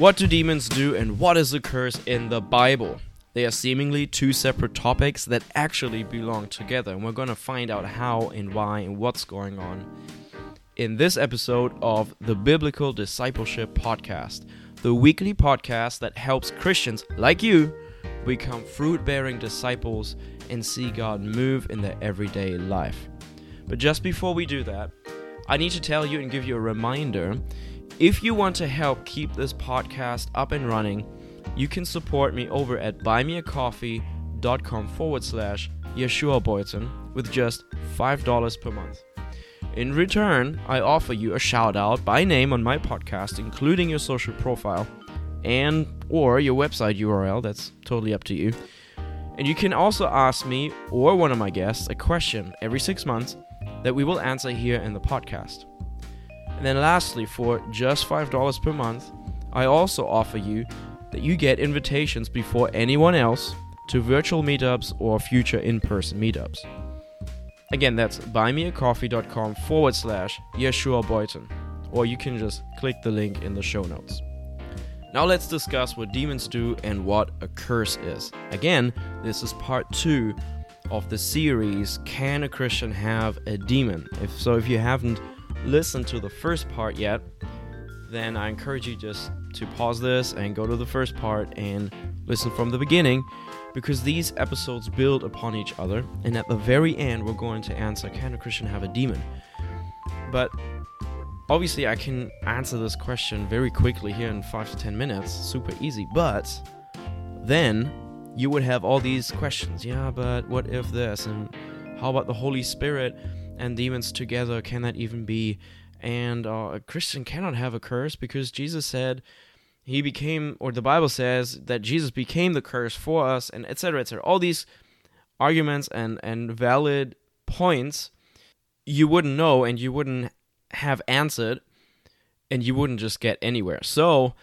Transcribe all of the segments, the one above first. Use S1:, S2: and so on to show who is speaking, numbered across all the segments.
S1: What do demons do and what is a curse in the Bible? They are seemingly two separate topics that actually belong together, and we're going to find out how and why and what's going on in this episode of the Biblical Discipleship Podcast, the weekly podcast that helps Christians like you become fruit bearing disciples and see God move in their everyday life. But just before we do that, I need to tell you and give you a reminder if you want to help keep this podcast up and running, you can support me over at buymeacoffee.com forward slash Yeshua Boyton with just $5 per month. In return, I offer you a shout out by name on my podcast, including your social profile and or your website URL. That's totally up to you. And you can also ask me or one of my guests a question every six months that we will answer here in the podcast. And then lastly, for just $5 per month, I also offer you that you get invitations before anyone else to virtual meetups or future in person meetups. Again, that's buymeacoffee.com forward slash Yeshua Boyton, or you can just click the link in the show notes. Now let's discuss what demons do and what a curse is. Again, this is part two of the series Can a Christian Have a Demon? If so, if you haven't listened to the first part yet, then I encourage you just to pause this and go to the first part and listen from the beginning because these episodes build upon each other. And at the very end, we're going to answer Can a Christian have a demon? But obviously, I can answer this question very quickly here in five to ten minutes, super easy. But then you would have all these questions. Yeah, but what if this? And how about the Holy Spirit and demons together? Can that even be? And uh, a Christian cannot have a curse because Jesus said he became, or the Bible says that Jesus became the curse for us, and etc. etc. All these arguments and and valid points you wouldn't know and you wouldn't have answered, and you wouldn't just get anywhere. So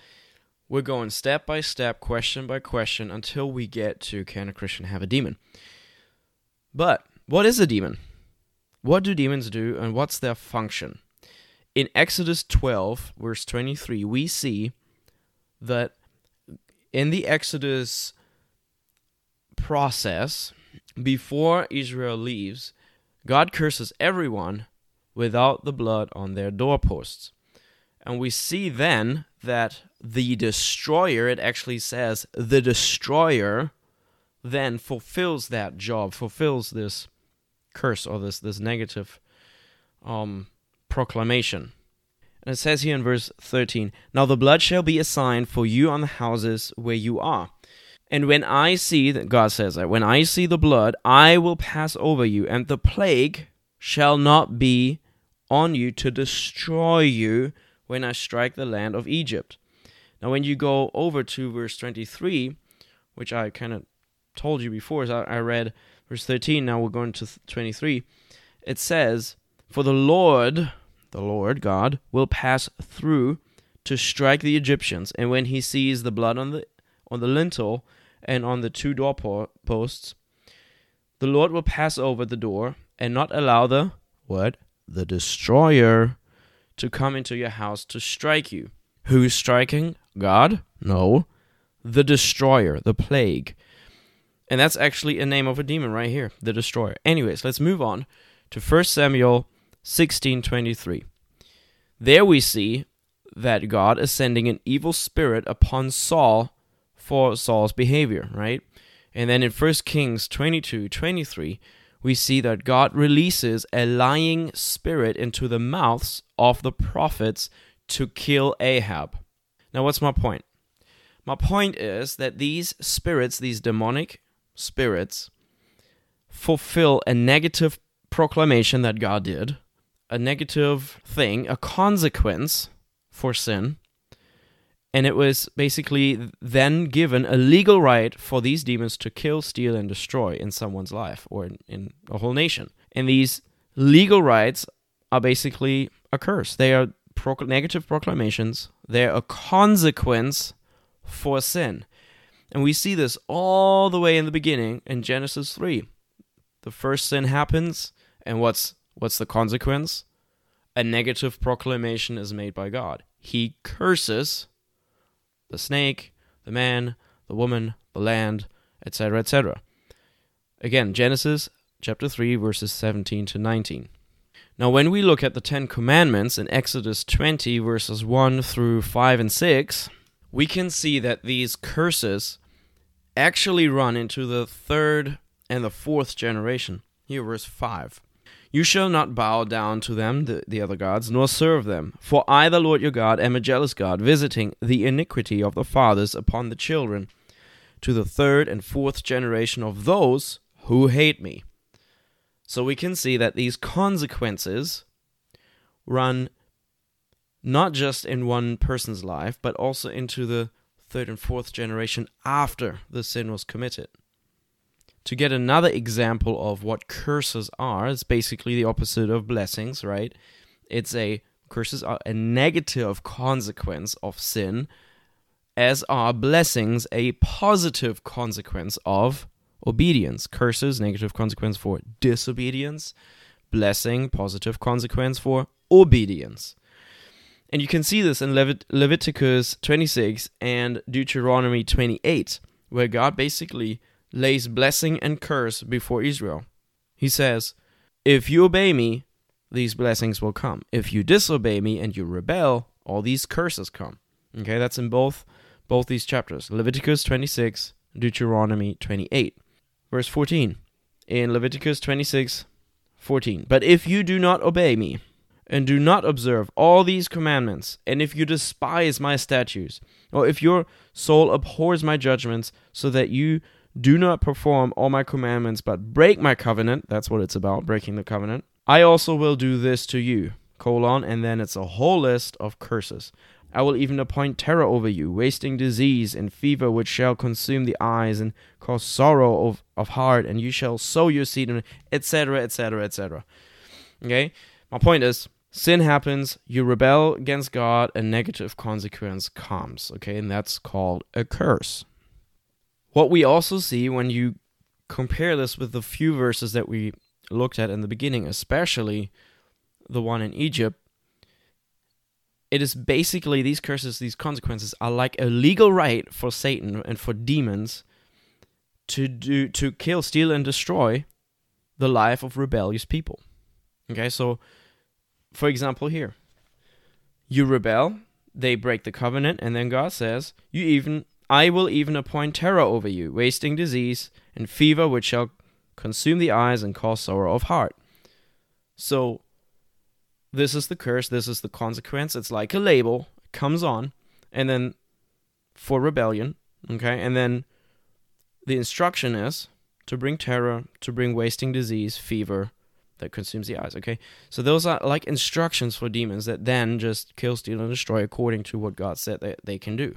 S1: we're going step by step, question by question, until we get to can a Christian have a demon? But what is a demon? What do demons do, and what's their function? In Exodus 12, verse 23, we see that in the Exodus process, before Israel leaves, God curses everyone without the blood on their doorposts. And we see then that the destroyer, it actually says, the destroyer then fulfills that job, fulfills this curse or this, this negative um, proclamation. And it says here in verse 13 Now the blood shall be a sign for you on the houses where you are. And when I see, that God says that, when I see the blood, I will pass over you, and the plague shall not be on you to destroy you when I strike the land of Egypt. Now, when you go over to verse 23, which I kind of told you before, so I read verse 13, now we're going to 23, it says, For the Lord the Lord God, will pass through to strike the Egyptians, and when he sees the blood on the on the lintel and on the two doorposts, the Lord will pass over the door and not allow the what? The destroyer to come into your house to strike you. Who's striking? God? No. The destroyer, the plague. And that's actually a name of a demon right here, the destroyer. Anyways, let's move on to 1 Samuel 16:23. There we see that God is sending an evil spirit upon Saul for Saul's behavior, right? And then in 1 Kings 22:23, we see that God releases a lying spirit into the mouths of the prophets to kill Ahab. Now, what's my point? My point is that these spirits, these demonic spirits, fulfill a negative proclamation that God did a negative thing, a consequence for sin. And it was basically then given a legal right for these demons to kill, steal, and destroy in someone's life or in, in a whole nation. And these legal rights are basically a curse. They are negative proclamations, they're a consequence for sin. And we see this all the way in the beginning in Genesis 3. The first sin happens, and what's What's the consequence? A negative proclamation is made by God. He curses the snake, the man, the woman, the land, etc., etc. Again, Genesis chapter 3, verses 17 to 19. Now, when we look at the Ten Commandments in Exodus 20, verses 1 through 5 and 6, we can see that these curses actually run into the third and the fourth generation. Here, verse 5. You shall not bow down to them, the, the other gods, nor serve them. For I, the Lord your God, am a jealous God, visiting the iniquity of the fathers upon the children, to the third and fourth generation of those who hate me. So we can see that these consequences run not just in one person's life, but also into the third and fourth generation after the sin was committed. To get another example of what curses are, it's basically the opposite of blessings, right? It's a curses are a negative consequence of sin, as are blessings a positive consequence of obedience. Curses, negative consequence for disobedience. Blessing, positive consequence for obedience. And you can see this in Levit- Leviticus 26 and Deuteronomy 28, where God basically lays blessing and curse before Israel. He says, If you obey me, these blessings will come. If you disobey me and you rebel, all these curses come. Okay, that's in both both these chapters. Leviticus 26, Deuteronomy 28. Verse 14. In Leviticus 26, 14. But if you do not obey me, and do not observe all these commandments, and if you despise my statutes, or if your soul abhors my judgments, so that you do not perform all my commandments, but break my covenant, that's what it's about, breaking the covenant, I also will do this to you. Colon, and then it's a whole list of curses. I will even appoint terror over you, wasting disease and fever which shall consume the eyes and cause sorrow of, of heart, and you shall sow your seed, etc., etc., etc. Okay? My point is, sin happens, you rebel against God, a negative consequence comes. Okay? And that's called a curse. What we also see when you compare this with the few verses that we looked at in the beginning, especially the one in Egypt, it is basically these curses, these consequences are like a legal right for Satan and for demons to do to kill, steal, and destroy the life of rebellious people. Okay, so for example, here you rebel, they break the covenant, and then God says, "You even I will even appoint terror over you, wasting disease and fever, which shall consume the eyes and cause sorrow of heart." So this is the curse, this is the consequence. It's like a label, comes on, and then for rebellion, okay, and then the instruction is to bring terror, to bring wasting disease, fever that consumes the eyes, okay? So those are like instructions for demons that then just kill, steal, and destroy according to what God said that they can do.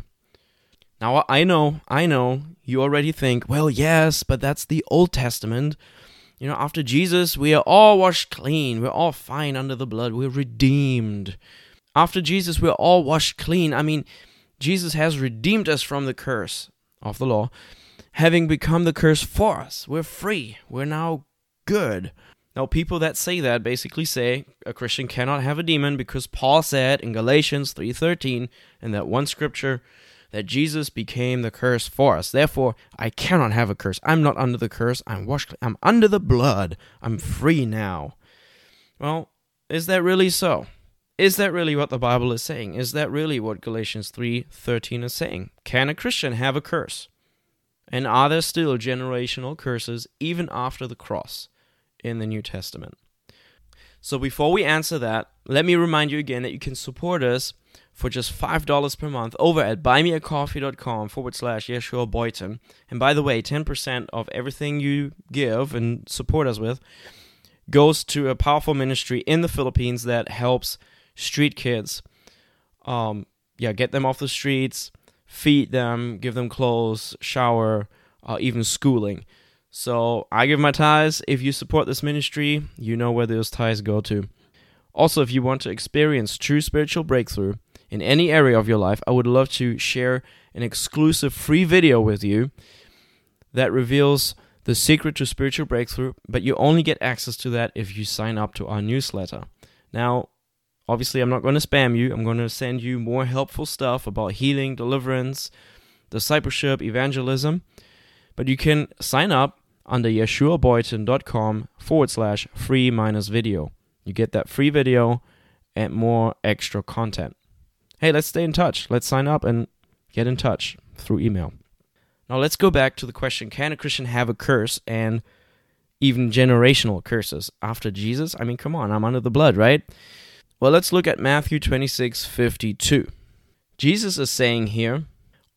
S1: Now, I know, I know, you already think, well, yes, but that's the Old Testament. You know, after Jesus, we are all washed clean. We're all fine under the blood. We're redeemed. After Jesus, we're all washed clean. I mean, Jesus has redeemed us from the curse of the law, having become the curse for us. We're free. We're now good. Now, people that say that basically say a Christian cannot have a demon because Paul said in Galatians 3:13 in that one scripture that Jesus became the curse for us. Therefore, I cannot have a curse. I'm not under the curse. I'm washed. I'm under the blood. I'm free now. Well, is that really so? Is that really what the Bible is saying? Is that really what Galatians 3:13 is saying? Can a Christian have a curse? And are there still generational curses even after the cross in the New Testament? So before we answer that, let me remind you again that you can support us for just $5 per month over at buymeacoffee.com forward slash Yeshua Boyton. And by the way, 10% of everything you give and support us with goes to a powerful ministry in the Philippines that helps street kids. Um, yeah, get them off the streets, feed them, give them clothes, shower, uh, even schooling. So I give my tithes. If you support this ministry, you know where those tithes go to. Also, if you want to experience true spiritual breakthrough in any area of your life, I would love to share an exclusive free video with you that reveals the secret to spiritual breakthrough, but you only get access to that if you sign up to our newsletter. Now, Obviously, I'm not going to spam you. I'm going to send you more helpful stuff about healing, deliverance, discipleship, evangelism. But you can sign up under yeshuaboyton.com forward slash free minus video. You get that free video and more extra content. Hey, let's stay in touch. Let's sign up and get in touch through email. Now, let's go back to the question Can a Christian have a curse and even generational curses after Jesus? I mean, come on, I'm under the blood, right? Well, let's look at Matthew 26 52. Jesus is saying here,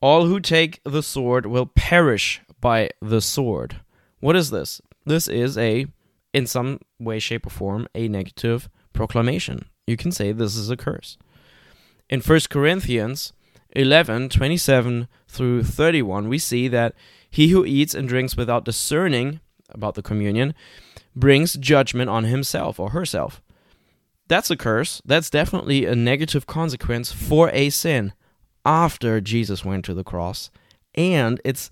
S1: All who take the sword will perish by the sword. What is this? This is a, in some way, shape, or form, a negative proclamation. You can say this is a curse. In 1 Corinthians 11 27 through 31, we see that he who eats and drinks without discerning about the communion brings judgment on himself or herself. That's a curse. That's definitely a negative consequence for a sin after Jesus went to the cross. And it's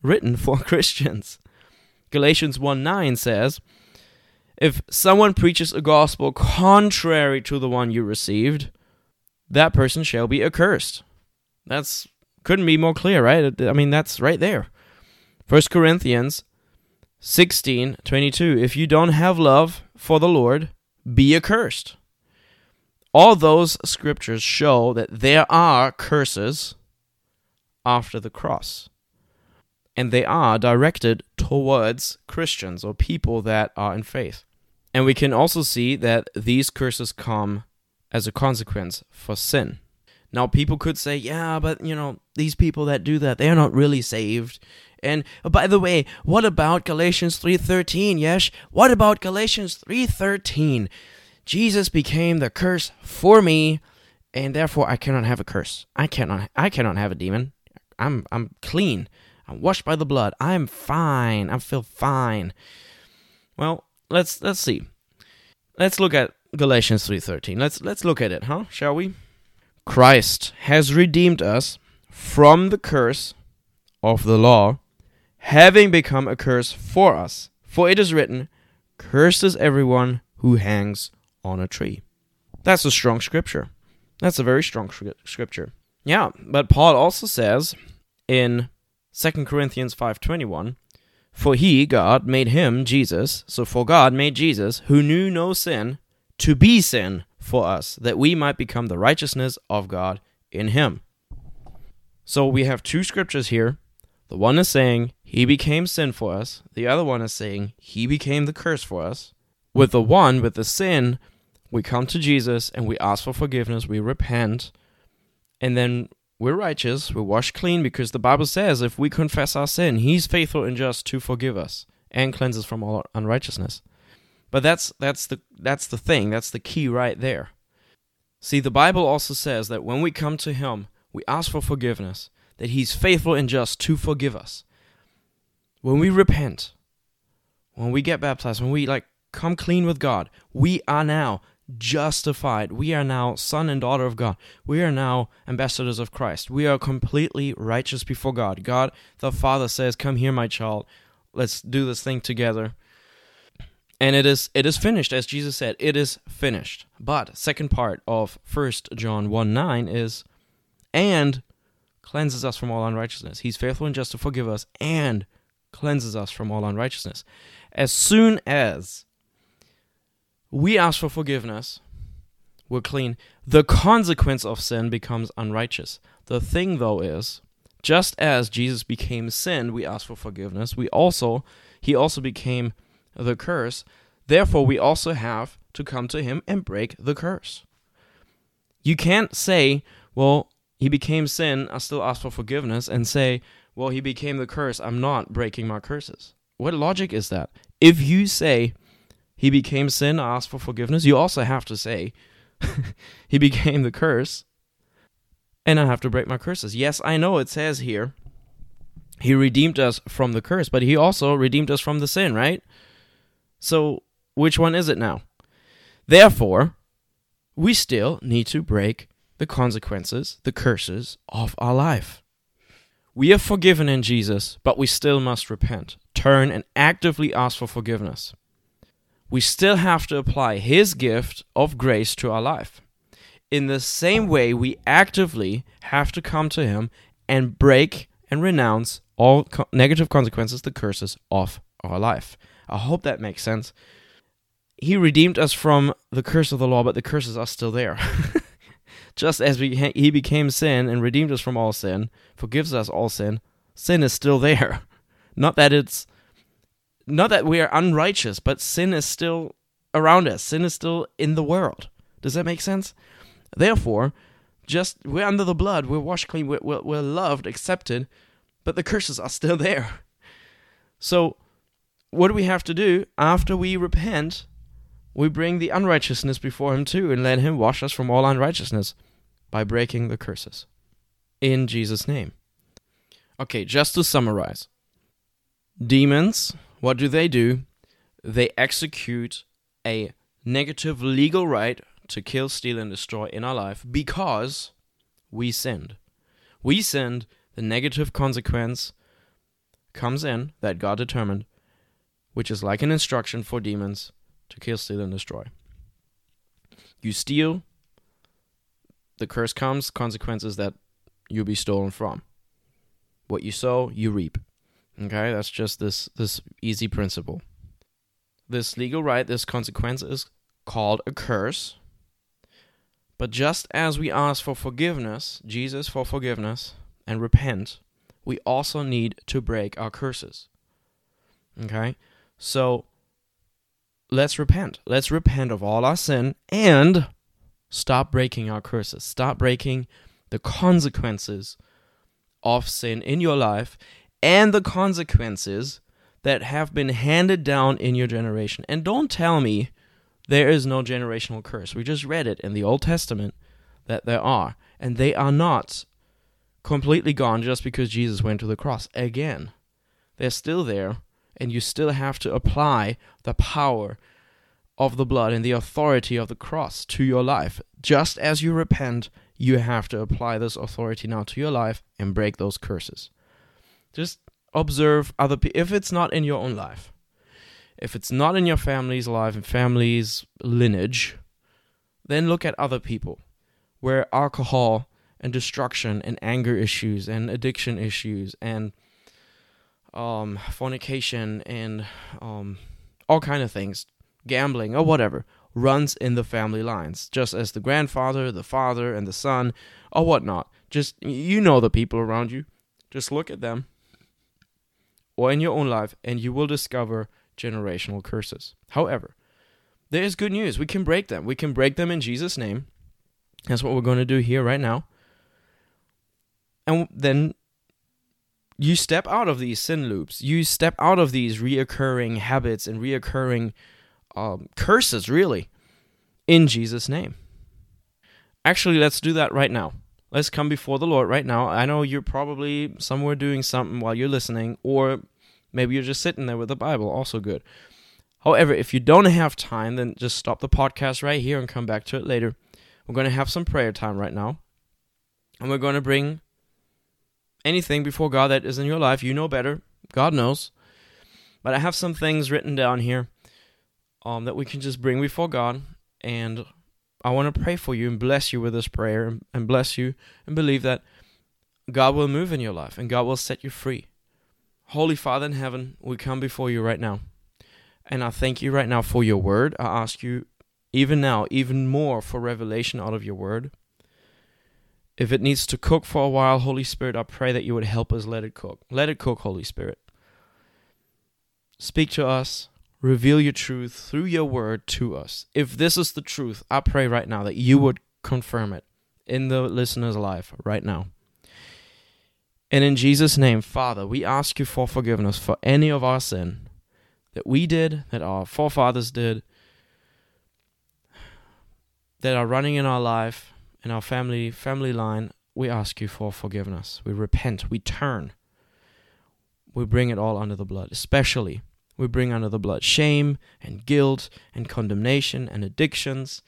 S1: written for Christians. Galatians 1 9 says, If someone preaches a gospel contrary to the one you received, that person shall be accursed. That's couldn't be more clear, right? I mean, that's right there. 1 Corinthians 16 22. If you don't have love for the Lord, be accursed. All those scriptures show that there are curses after the cross and they are directed towards Christians or people that are in faith. And we can also see that these curses come as a consequence for sin. Now, people could say, yeah, but you know, these people that do that, they're not really saved. And oh, by the way, what about Galatians 3:13? Yes, what about Galatians 3:13? Jesus became the curse for me, and therefore I cannot have a curse. I cannot I cannot have a demon. I'm I'm clean. I'm washed by the blood. I'm fine. I feel fine. Well, let's let's see. Let's look at Galatians 3:13. Let's let's look at it, huh? Shall we? Christ has redeemed us from the curse of the law, having become a curse for us. For it is written, Cursed is everyone who hangs on a tree. That's a strong scripture. That's a very strong scripture. Yeah, but Paul also says in 2 Corinthians 5:21 For he God made him Jesus so for God made Jesus who knew no sin to be sin for us that we might become the righteousness of God in him. So we have two scriptures here. The one is saying he became sin for us. The other one is saying he became the curse for us. With the one, with the sin, we come to Jesus and we ask for forgiveness, we repent, and then we're righteous, we're washed clean because the Bible says if we confess our sin, He's faithful and just to forgive us and cleanse us from all unrighteousness. But that's that's the that's the thing, that's the key right there. See, the Bible also says that when we come to Him, we ask for forgiveness, that He's faithful and just to forgive us. When we repent, when we get baptized, when we like come clean with God, we are now justified. We are now son and daughter of God. We are now ambassadors of Christ. We are completely righteous before God. God the Father says, "Come here, my child. Let's do this thing together." And it is it is finished as Jesus said, it is finished. But second part of 1 John 1 9 is and cleanses us from all unrighteousness. He's faithful and just to forgive us and cleanses us from all unrighteousness. As soon as we ask for forgiveness, we're clean. The consequence of sin becomes unrighteous. The thing, though, is just as Jesus became sin, we ask for forgiveness. We also, he also became the curse. Therefore, we also have to come to him and break the curse. You can't say, well, he became sin, I still ask for forgiveness, and say, well, he became the curse, I'm not breaking my curses. What logic is that? If you say, he became sin, I asked for forgiveness. You also have to say, he became the curse, and I have to break my curses. Yes, I know it says here, he redeemed us from the curse, but he also redeemed us from the sin, right? So, which one is it now? Therefore, we still need to break the consequences, the curses of our life. We are forgiven in Jesus, but we still must repent, turn, and actively ask for forgiveness we still have to apply His gift of grace to our life. in the same way, we actively have to come to Him and break and renounce all co- negative consequences, the curses of our life. I hope that makes sense. He redeemed us from the curse of the law, but the curses are still there. Just as we he became sin and redeemed us from all sin, forgives us all sin, sin is still there. Not that it's not that we are unrighteous, but sin is still around us. Sin is still in the world. Does that make sense? Therefore, just we're under the blood, we're washed clean, we're, we're, we're loved, accepted, but the curses are still there. So, what do we have to do after we repent? We bring the unrighteousness before Him too, and let Him wash us from all unrighteousness by breaking the curses. In Jesus' name. Okay, just to summarize demons, what do they do? They execute a negative legal right to kill, steal, and destroy in our life because we sinned. We sinned, the negative consequence comes in that God determined, which is like an instruction for demons to kill, steal, and destroy. You steal, the curse comes, consequences that you'll be stolen from. What you sow, you reap. Okay, that's just this this easy principle. This legal right, this consequence is called a curse. But just as we ask for forgiveness, Jesus for forgiveness, and repent, we also need to break our curses. Okay? So let's repent. Let's repent of all our sin and stop breaking our curses. Stop breaking the consequences of sin in your life and the consequences that have been handed down in your generation. And don't tell me there is no generational curse. We just read it in the Old Testament that there are. And they are not completely gone just because Jesus went to the cross. Again, they're still there, and you still have to apply the power of the blood and the authority of the cross to your life. Just as you repent, you have to apply this authority now to your life and break those curses. Just observe other people. If it's not in your own life, if it's not in your family's life and family's lineage, then look at other people where alcohol and destruction and anger issues and addiction issues and um, fornication and um, all kind of things, gambling or whatever, runs in the family lines, just as the grandfather, the father, and the son, or whatnot. Just you know the people around you. Just look at them or in your own life, and you will discover generational curses. However, there is good news. We can break them. We can break them in Jesus' name. That's what we're going to do here right now. And then you step out of these sin loops. You step out of these reoccurring habits and reoccurring um, curses, really, in Jesus' name. Actually, let's do that right now. Let's come before the Lord right now. I know you're probably somewhere doing something while you're listening, or maybe you're just sitting there with the Bible, also good. However, if you don't have time, then just stop the podcast right here and come back to it later. We're going to have some prayer time right now. And we're going to bring anything before God that is in your life. You know better. God knows. But I have some things written down here um, that we can just bring before God. And I want to pray for you and bless you with this prayer and bless you and believe that God will move in your life and God will set you free. Holy Father in heaven, we come before you right now. And I thank you right now for your word. I ask you, even now, even more for revelation out of your word. If it needs to cook for a while, Holy Spirit, I pray that you would help us let it cook. Let it cook, Holy Spirit. Speak to us. Reveal your truth through your word to us. If this is the truth, I pray right now that you would confirm it in the listener's life right now. And in Jesus' name, Father, we ask you for forgiveness for any of our sin that we did, that our forefathers did, that are running in our life, in our family family line. We ask you for forgiveness. We repent. We turn. We bring it all under the blood, especially we bring under the blood shame and guilt and condemnation and addictions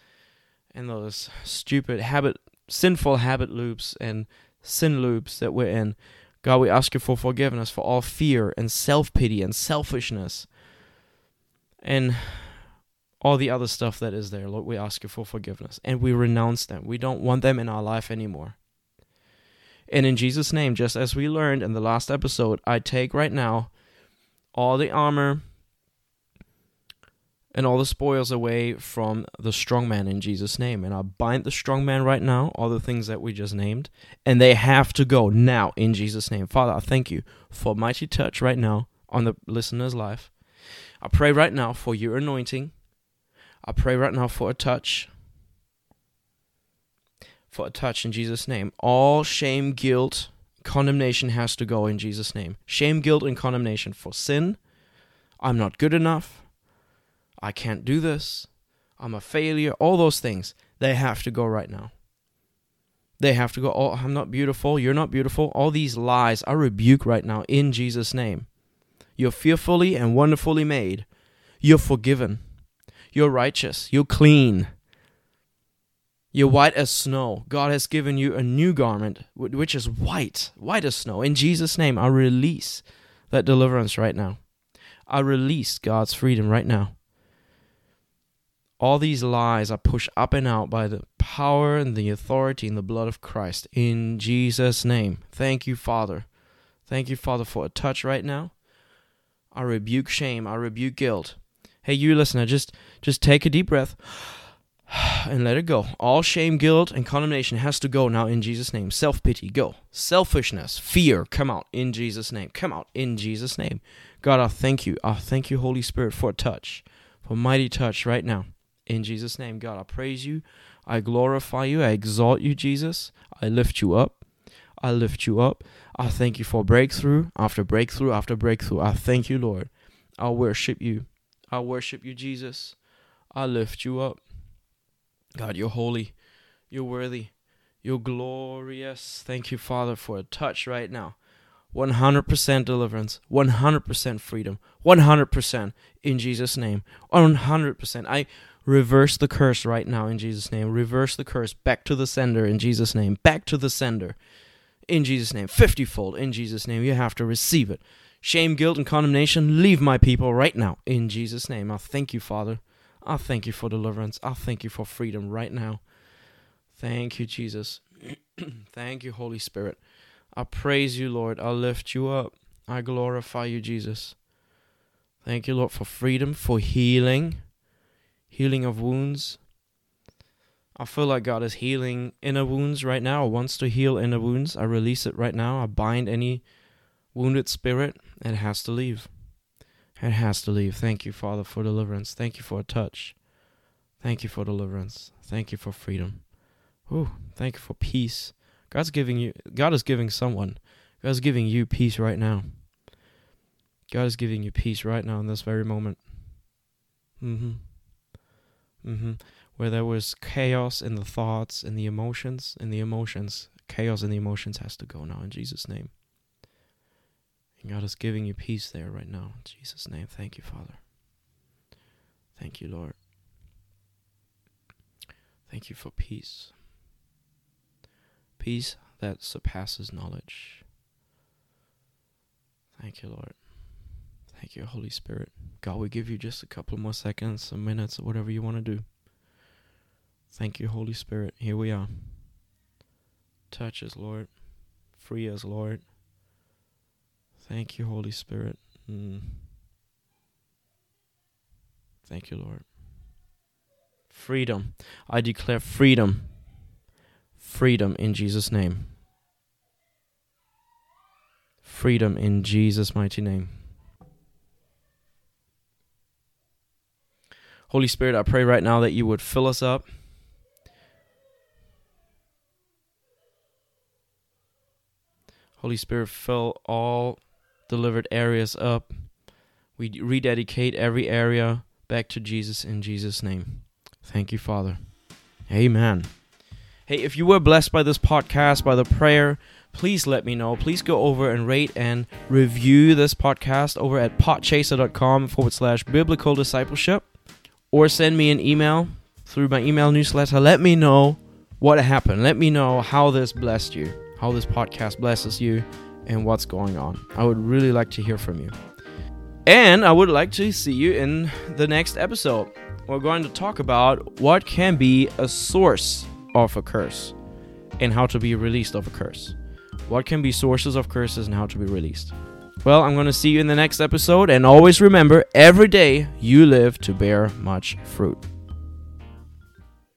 S1: and those stupid habit, sinful habit loops and sin loops that we're in. God, we ask you for forgiveness for all fear and self pity and selfishness and all the other stuff that is there. Lord, we ask you for forgiveness and we renounce them. We don't want them in our life anymore. And in Jesus' name, just as we learned in the last episode, I take right now all the armor and all the spoils away from the strong man in Jesus' name. And I bind the strong man right now, all the things that we just named, and they have to go now in Jesus' name. Father, I thank you for mighty touch right now on the listener's life. I pray right now for your anointing. I pray right now for a touch. For a touch in Jesus' name. All shame, guilt, condemnation has to go in Jesus' name. Shame, guilt, and condemnation for sin. I'm not good enough. I can't do this, I'm a failure, all those things, they have to go right now. They have to go, oh, I'm not beautiful, you're not beautiful. All these lies I rebuke right now in Jesus' name. You're fearfully and wonderfully made. You're forgiven. You're righteous. You're clean. You're white as snow. God has given you a new garment, which is white, white as snow. In Jesus' name, I release that deliverance right now. I release God's freedom right now all these lies are pushed up and out by the power and the authority in the blood of Christ. In Jesus' name. Thank you, Father. Thank you, Father, for a touch right now. I rebuke shame. I rebuke guilt. Hey, you listener, just just take a deep breath and let it go. All shame, guilt, and condemnation has to go now in Jesus' name. Self pity, go. Selfishness, fear, come out in Jesus' name. Come out in Jesus' name. God, I thank you. I thank you, Holy Spirit, for a touch, for a mighty touch right now. In Jesus' name, God, I praise you. I glorify you. I exalt you, Jesus. I lift you up. I lift you up. I thank you for breakthrough after breakthrough after breakthrough. I thank you, Lord. I worship you. I worship you, Jesus. I lift you up. God, you're holy. You're worthy. You're glorious. Thank you, Father, for a touch right now. 100% deliverance, 100% freedom, 100% in Jesus' name. 100%. I Reverse the curse right now in Jesus' name. Reverse the curse back to the sender in Jesus' name. Back to the sender in Jesus' name. 50 fold in Jesus' name. You have to receive it. Shame, guilt, and condemnation, leave my people right now in Jesus' name. I thank you, Father. I thank you for deliverance. I thank you for freedom right now. Thank you, Jesus. thank you, Holy Spirit. I praise you, Lord. I lift you up. I glorify you, Jesus. Thank you, Lord, for freedom, for healing healing of wounds. I feel like God is healing inner wounds right now, wants to heal inner wounds. I release it right now. I bind any wounded spirit. It has to leave. It has to leave. Thank you, Father, for deliverance. Thank you for a touch. Thank you for deliverance. Thank you for freedom. Ooh, thank you for peace. God's giving you God is giving someone. God's giving you peace right now. God is giving you peace right now in this very moment. Mm-hmm. Mm-hmm. Where there was chaos in the thoughts and the emotions, and the emotions, chaos in the emotions has to go now in Jesus' name. And God is giving you peace there right now in Jesus' name. Thank you, Father. Thank you, Lord. Thank you for peace. Peace that surpasses knowledge. Thank you, Lord. Thank you, Holy Spirit. God, we give you just a couple more seconds, some minutes, or whatever you want to do. Thank you, Holy Spirit. Here we are. Touch us, Lord. Free us, Lord. Thank you, Holy Spirit. Mm. Thank you, Lord. Freedom. I declare freedom. Freedom in Jesus' name. Freedom in Jesus' mighty name. Holy Spirit, I pray right now that you would fill us up. Holy Spirit, fill all delivered areas up. We rededicate every area back to Jesus in Jesus' name. Thank you, Father. Amen. Hey, if you were blessed by this podcast, by the prayer, please let me know. Please go over and rate and review this podcast over at podchaser.com forward slash biblical discipleship or send me an email through my email newsletter. Let me know what happened. Let me know how this blessed you, how this podcast blesses you, and what's going on. I would really like to hear from you. And I would like to see you in the next episode. we're going to talk about what can be a source of a curse and how to be released of a curse. What can be sources of curses and how to be released. Well, I'm going to see you in the next episode, and always remember every day you live to bear much fruit.